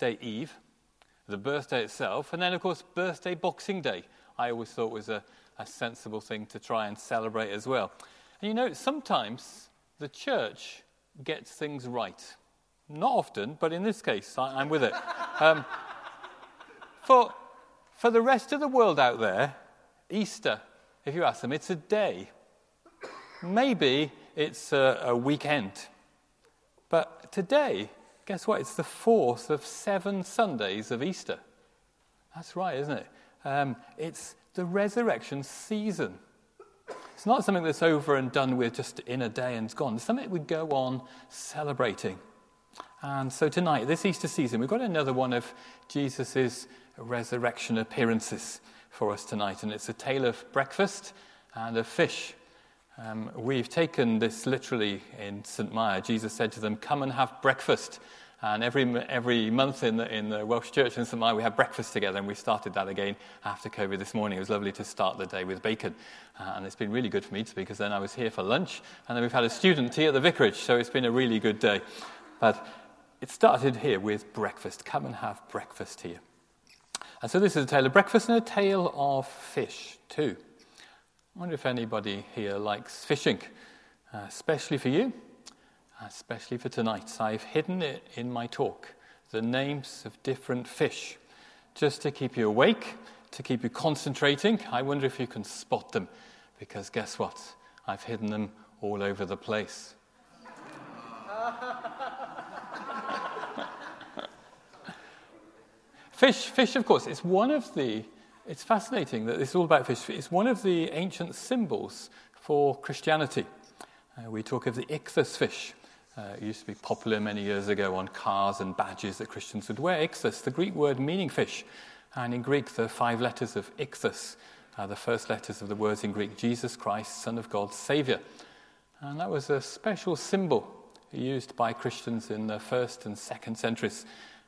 birthday eve, the birthday itself, and then, of course, birthday Boxing Day. I always thought was a, a sensible thing to try and celebrate as well. And you know, sometimes the church gets things right. Not often, but in this case, I, am with it. Um, for, for the rest of the world out there, Easter, if you ask them, it's a day. Maybe it's a, a weekend. But today, guess what? It's the fourth of seven Sundays of Easter. That's right, isn't it? Um, it's the resurrection season. It's not something that's over and done with just in a day and it's gone. It's something we go on celebrating. And so tonight, this Easter season, we've got another one of Jesus' resurrection appearances for us tonight. And it's a tale of breakfast and of fish. Um, we've taken this literally in St. Maya. Jesus said to them, Come and have breakfast. And every, every month in the, in the Welsh Church in St. Maya, we have breakfast together, and we started that again after COVID this morning. It was lovely to start the day with bacon. Uh, and it's been really good for me because then I was here for lunch, and then we've had a student tea at the vicarage, so it's been a really good day. But it started here with breakfast. Come and have breakfast here. And so this is a tale of breakfast and a tale of fish, too. I wonder if anybody here likes fishing, uh, especially for you especially for tonight. I've hidden it in my talk, the names of different fish, just to keep you awake, to keep you concentrating. I wonder if you can spot them, because guess what? I've hidden them all over the place. fish, fish, of course, is one of the. It's fascinating that it's all about fish. It's one of the ancient symbols for Christianity. Uh, we talk of the ichthus fish, uh, it used to be popular many years ago on cars and badges that Christians would wear. Ichthus, the Greek word meaning fish. And in Greek, the five letters of ichthus, uh, the first letters of the words in Greek, Jesus Christ, Son of God, Saviour. And that was a special symbol used by Christians in the first and second centuries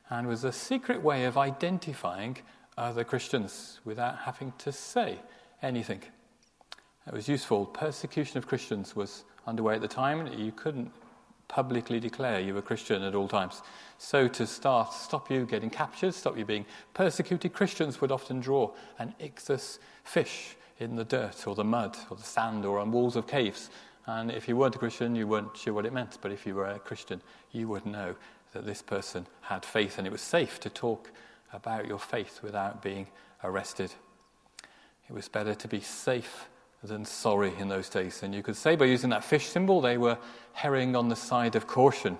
and was a secret way of identifying other Christians without having to say anything. It was useful. Persecution of Christians was underway at the time. You couldn't publicly declare you were Christian at all times. So, to start, stop you getting captured, stop you being persecuted, Christians would often draw an ichthus fish in the dirt or the mud or the sand or on walls of caves. And if you weren't a Christian, you weren't sure what it meant. But if you were a Christian, you would know that this person had faith and it was safe to talk about your faith without being arrested. It was better to be safe than sorry in those days. And you could say by using that fish symbol, they were herring on the side of caution.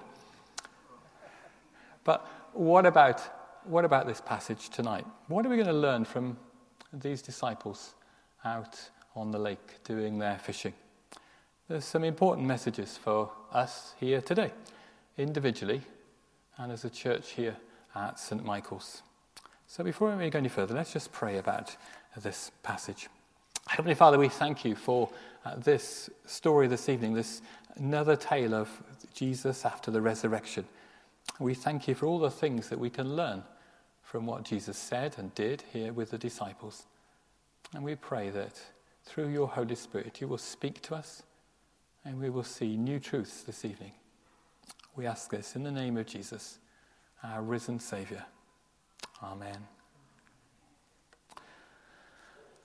But what about, what about this passage tonight? What are we going to learn from these disciples out on the lake doing their fishing? There's some important messages for us here today, individually and as a church here at St. Michael's. So before we go any further, let's just pray about this passage. Heavenly Father, we thank you for uh, this story this evening, this another tale of Jesus after the resurrection. We thank you for all the things that we can learn from what Jesus said and did here with the disciples. And we pray that through your Holy Spirit you will speak to us and we will see new truths this evening. We ask this in the name of Jesus, our risen Saviour. Amen.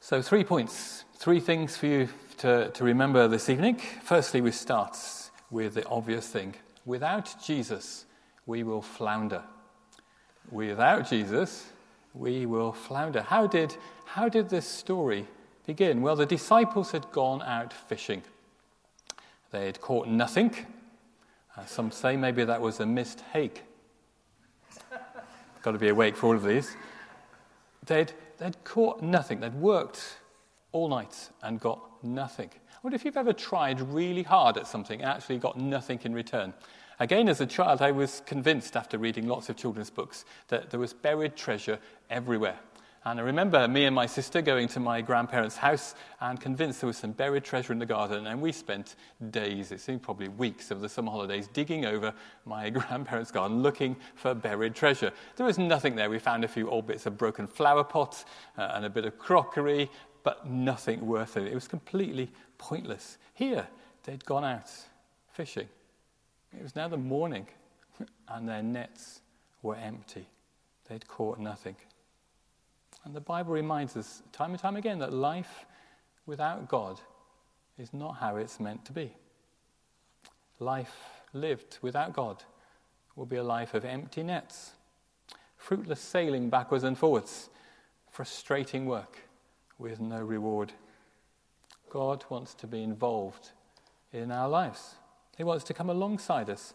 So, three points, three things for you to, to remember this evening. Firstly, we start with the obvious thing without Jesus, we will flounder. Without Jesus, we will flounder. How did, how did this story begin? Well, the disciples had gone out fishing. They had caught nothing. Uh, some say maybe that was a missed hake. Got to be awake for all of these. They'd they'd caught nothing. They'd worked all night and got nothing. I wonder if you've ever tried really hard at something and actually got nothing in return. Again, as a child, I was convinced after reading lots of children's books that there was buried treasure everywhere. And I remember me and my sister going to my grandparents' house and convinced there was some buried treasure in the garden. And we spent days, it seemed probably weeks of the summer holidays, digging over my grandparents' garden looking for buried treasure. There was nothing there. We found a few old bits of broken flower pots uh, and a bit of crockery, but nothing worth it. It was completely pointless. Here, they'd gone out fishing. It was now the morning, and their nets were empty. They'd caught nothing. And the Bible reminds us time and time again that life without God is not how it's meant to be. Life lived without God will be a life of empty nets, fruitless sailing backwards and forwards, frustrating work with no reward. God wants to be involved in our lives. He wants to come alongside us,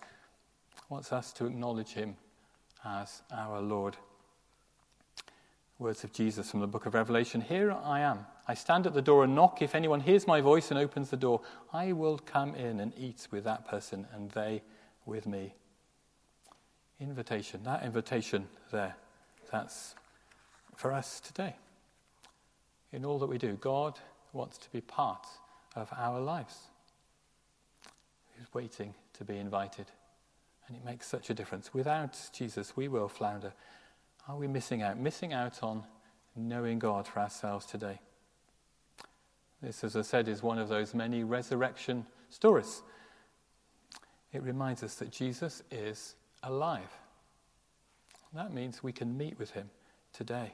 wants us to acknowledge Him as our Lord. Words of Jesus from the book of Revelation Here I am. I stand at the door and knock. If anyone hears my voice and opens the door, I will come in and eat with that person and they with me. Invitation, that invitation there, that's for us today. In all that we do, God wants to be part of our lives. He's waiting to be invited. And it makes such a difference. Without Jesus, we will flounder. Are we missing out? Missing out on knowing God for ourselves today. This, as I said, is one of those many resurrection stories. It reminds us that Jesus is alive. That means we can meet with him today.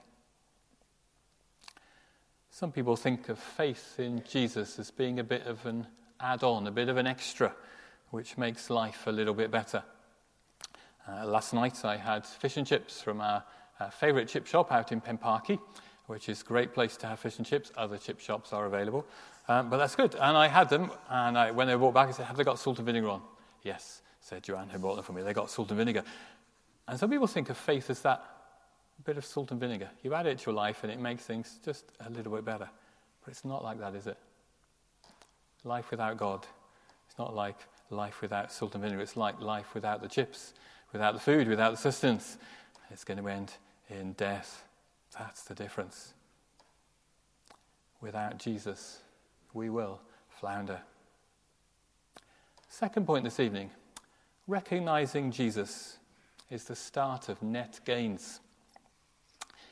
Some people think of faith in Jesus as being a bit of an add on, a bit of an extra, which makes life a little bit better. Uh, last night I had fish and chips from our uh, favourite chip shop out in Penparcau, which is a great place to have fish and chips. Other chip shops are available. Um, but that's good. And I had them, and I, when they were brought back, I said, Have they got salt and vinegar on? Yes, said Joanne, who brought them for me. They got salt and vinegar. And some people think of faith as that bit of salt and vinegar. You add it to your life, and it makes things just a little bit better. But it's not like that, is it? Life without God. It's not like life without salt and vinegar. It's like life without the chips, without the food, without the sustenance. It's going to end in death. That's the difference. Without Jesus, we will flounder. Second point this evening recognizing Jesus is the start of net gains.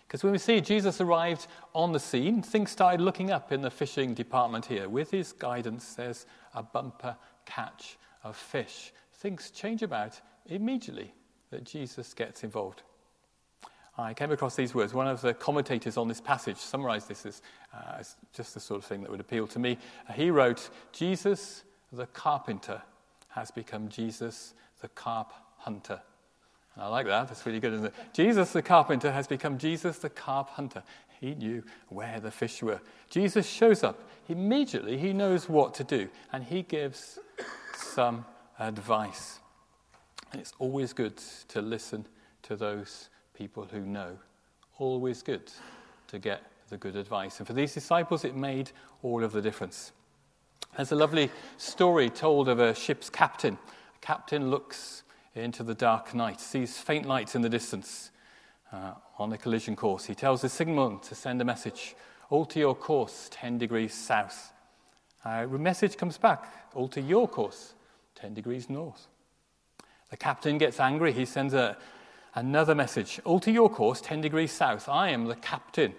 Because when we see Jesus arrived on the scene, things started looking up in the fishing department here. With his guidance, there's a bumper catch of fish. Things change about immediately that Jesus gets involved. I came across these words. One of the commentators on this passage summarized this as, uh, as just the sort of thing that would appeal to me. He wrote, Jesus the carpenter has become Jesus the carp hunter. And I like that. That's really good, isn't it? Jesus the carpenter has become Jesus the carp hunter. He knew where the fish were. Jesus shows up. Immediately, he knows what to do, and he gives some advice. And it's always good to listen to those people who know. Always good to get the good advice. And for these disciples, it made all of the difference. There's a lovely story told of a ship's captain. A captain looks into the dark night, sees faint lights in the distance uh, on a collision course. He tells the signalman to send a message alter your course 10 degrees south. Uh, the message comes back alter your course 10 degrees north. The captain gets angry. He sends a, Another message, alter your course 10 degrees south. I am the captain.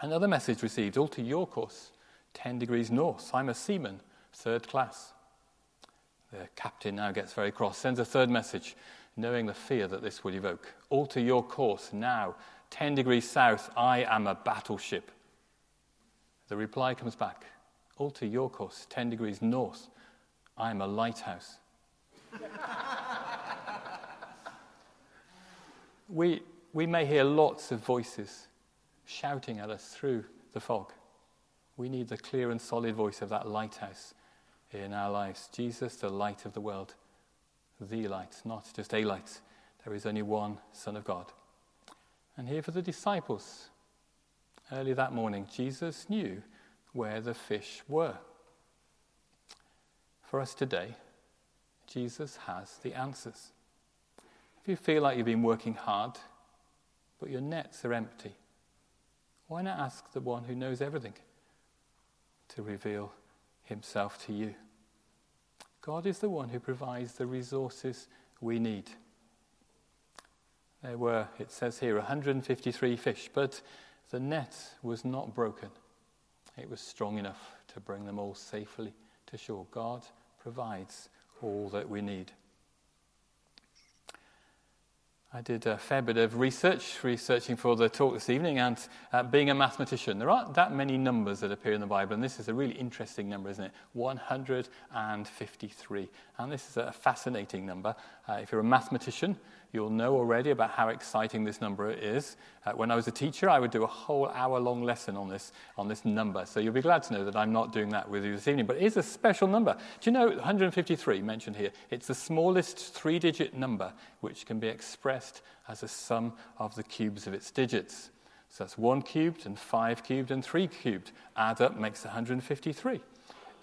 Another message received, alter your course 10 degrees north. I'm a seaman, third class. The captain now gets very cross, sends a third message, knowing the fear that this would evoke. Alter your course now, 10 degrees south. I am a battleship. The reply comes back alter your course 10 degrees north. I am a lighthouse. we, we may hear lots of voices shouting at us through the fog. We need the clear and solid voice of that lighthouse in our lives. Jesus, the light of the world, the light, not just a light. There is only one Son of God. And here for the disciples, early that morning, Jesus knew where the fish were. For us today, Jesus has the answers. If you feel like you've been working hard, but your nets are empty, why not ask the one who knows everything to reveal himself to you? God is the one who provides the resources we need. There were, it says here, 153 fish, but the net was not broken. It was strong enough to bring them all safely to shore. God provides all that we need. I did a fair bit of research, researching for the talk this evening, and uh, being a mathematician. There aren't that many numbers that appear in the Bible, and this is a really interesting number, isn't it? 153. And this is a fascinating number. Uh, if you're a mathematician, You'll know already about how exciting this number is. Uh, when I was a teacher, I would do a whole hour long lesson on this, on this number. So you'll be glad to know that I'm not doing that with you this evening. But it is a special number. Do you know 153 mentioned here? It's the smallest three digit number which can be expressed as a sum of the cubes of its digits. So that's 1 cubed and 5 cubed and 3 cubed. Add up makes 153.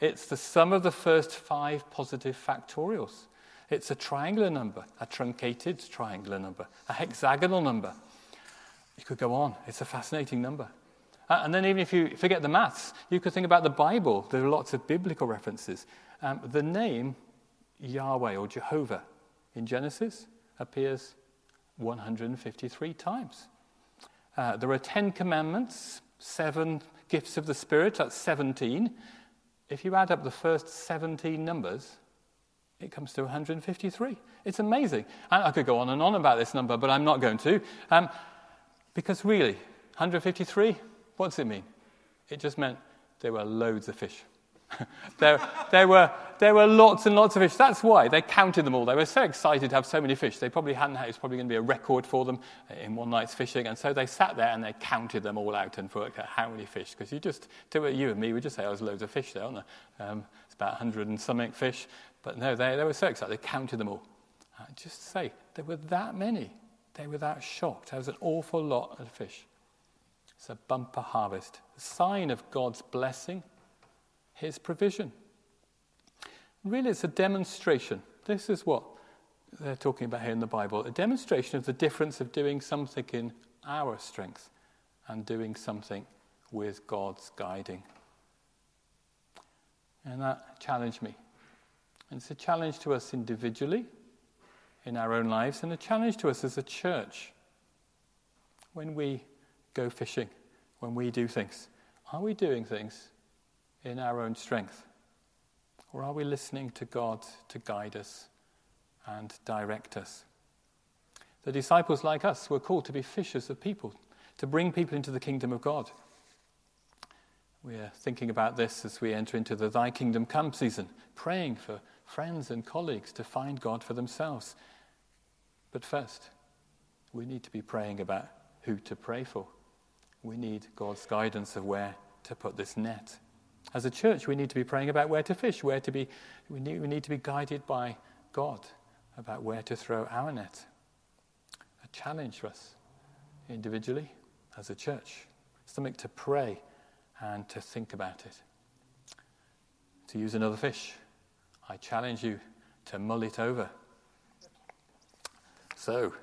It's the sum of the first five positive factorials. It's a triangular number, a truncated triangular number, a hexagonal number. You could go on. It's a fascinating number. Uh, and then, even if you forget the maths, you could think about the Bible. There are lots of biblical references. Um, the name Yahweh or Jehovah in Genesis appears 153 times. Uh, there are 10 commandments, seven gifts of the Spirit, that's 17. If you add up the first 17 numbers, it comes to 153. It's amazing. And I could go on and on about this number, but I'm not going to. Um, because really, 153, what does it mean? It just meant there were loads of fish. there, there, were, there were lots and lots of fish. That's why they counted them all. They were so excited to have so many fish. They probably hadn't had, it was probably going to be a record for them in one night's fishing. And so they sat there and they counted them all out and worked out how many fish. Because you just, to you and me, we just say, oh, there's loads of fish there, aren't there? Um, it's about 100 and something fish. But no, they, they were so excited, they counted them all. Uh, just to say, there were that many. They were that shocked. There was an awful lot of fish. It's a bumper harvest, a sign of God's blessing, His provision. Really, it's a demonstration. This is what they're talking about here in the Bible a demonstration of the difference of doing something in our strength and doing something with God's guiding. And that challenged me. And it's a challenge to us individually in our own lives and a challenge to us as a church. When we go fishing, when we do things, are we doing things in our own strength? Or are we listening to God to guide us and direct us? The disciples, like us, were called to be fishers of people, to bring people into the kingdom of God. We're thinking about this as we enter into the Thy Kingdom Come season, praying for friends and colleagues to find God for themselves. But first, we need to be praying about who to pray for. We need God's guidance of where to put this net. As a church, we need to be praying about where to fish, where to be, we need, we need to be guided by God about where to throw our net. A challenge for us individually, as a church, something to pray and to think about it. To use another fish, I challenge you to mull it over. So,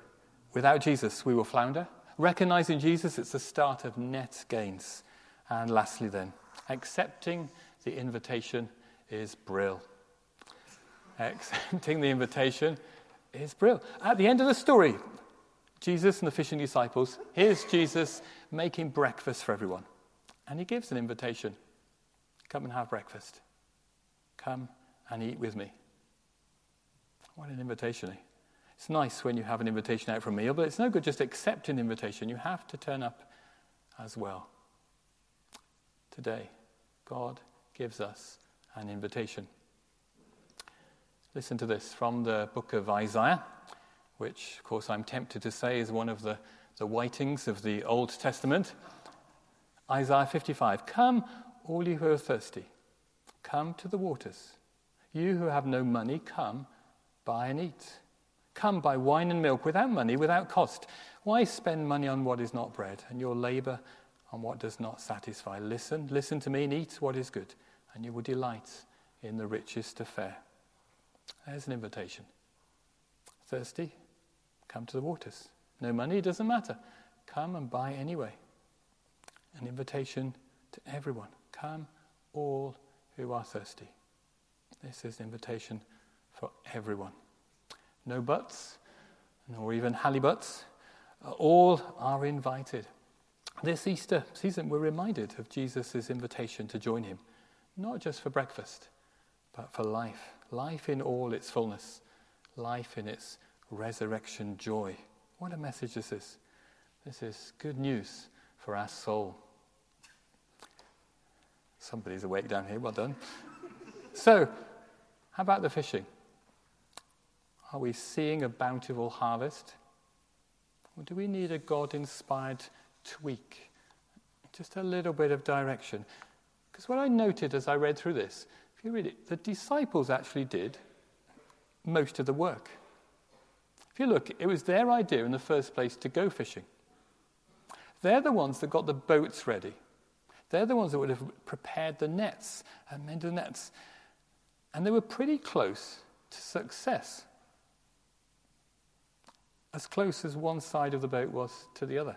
without Jesus, we will flounder. Recognizing Jesus, it's the start of net gains. And lastly, then, accepting the invitation is brill. Accepting the invitation is brill. At the end of the story, Jesus and the fishing disciples, here's Jesus making breakfast for everyone. And he gives an invitation come and have breakfast. Come and eat with me. What an invitation. Eh? It's nice when you have an invitation out for a meal, but it's no good just accepting the invitation. You have to turn up as well. Today, God gives us an invitation. Listen to this from the book of Isaiah, which, of course, I'm tempted to say is one of the, the whitings of the Old Testament. Isaiah 55 Come, all you who are thirsty, come to the waters. You who have no money, come, buy and eat. Come, buy wine and milk without money, without cost. Why spend money on what is not bread, and your labor on what does not satisfy? Listen, listen to me, and eat what is good, and you will delight in the richest of fare. There's an invitation. Thirsty? Come to the waters. No money? Doesn't matter. Come and buy anyway. An invitation to everyone. Come, all who are thirsty. This is an invitation for everyone. No buts, nor even halibuts. All are invited. This Easter season, we're reminded of Jesus' invitation to join him, not just for breakfast, but for life. Life in all its fullness, life in its resurrection joy. What a message this is this! This is good news for our soul. Somebody's awake down here, well done. so, how about the fishing? Are we seeing a bountiful harvest? Or do we need a God inspired tweak? Just a little bit of direction. Because what I noted as I read through this, if you read it, the disciples actually did most of the work. If you look, it was their idea in the first place to go fishing. They're the ones that got the boats ready. They're the ones that would have prepared the nets and mended the nets. And they were pretty close to success. As close as one side of the boat was to the other.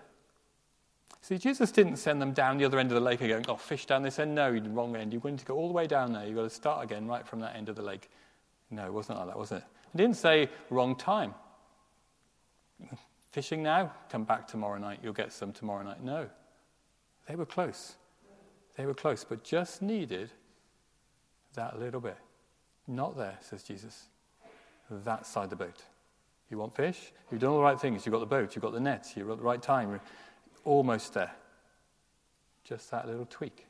See, Jesus didn't send them down the other end of the lake and going, oh, fish down this end. No, wrong end. You're going to go all the way down there. You've got to start again right from that end of the lake. No, it wasn't like that, was it? He didn't say wrong time. Fishing now, come back tomorrow night. You'll get some tomorrow night. No. They were close. They were close, but just needed that little bit. Not there, says Jesus. That side the boat. You want fish? You've done all the right things. You've got the boat, you've got the nets, you're at the right time. Almost there. Just that little tweak.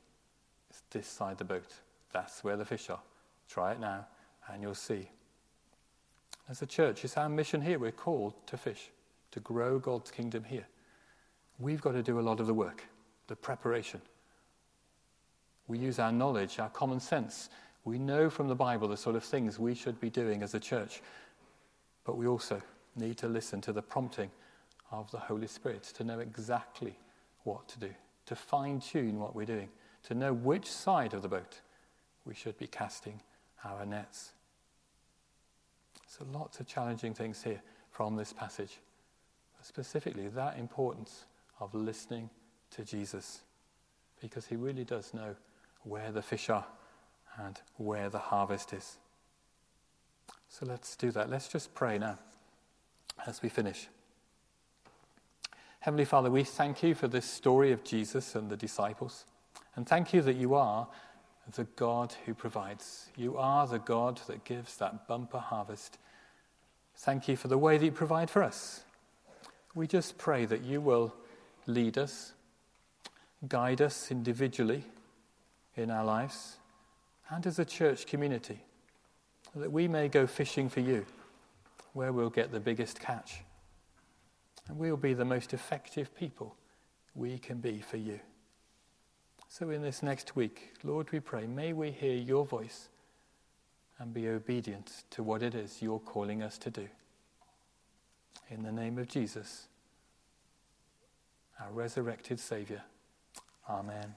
It's this side the boat. That's where the fish are. Try it now, and you'll see. As a church, it's our mission here. We're called to fish, to grow God's kingdom here. We've got to do a lot of the work, the preparation. We use our knowledge, our common sense. We know from the Bible the sort of things we should be doing as a church. But we also need to listen to the prompting of the Holy Spirit to know exactly what to do, to fine tune what we're doing, to know which side of the boat we should be casting our nets. So, lots of challenging things here from this passage. Specifically, that importance of listening to Jesus, because he really does know where the fish are and where the harvest is. So let's do that. Let's just pray now as we finish. Heavenly Father, we thank you for this story of Jesus and the disciples. And thank you that you are the God who provides. You are the God that gives that bumper harvest. Thank you for the way that you provide for us. We just pray that you will lead us, guide us individually in our lives, and as a church community that we may go fishing for you, where we'll get the biggest catch. And we'll be the most effective people we can be for you. So, in this next week, Lord, we pray, may we hear your voice and be obedient to what it is you're calling us to do. In the name of Jesus, our resurrected Saviour. Amen.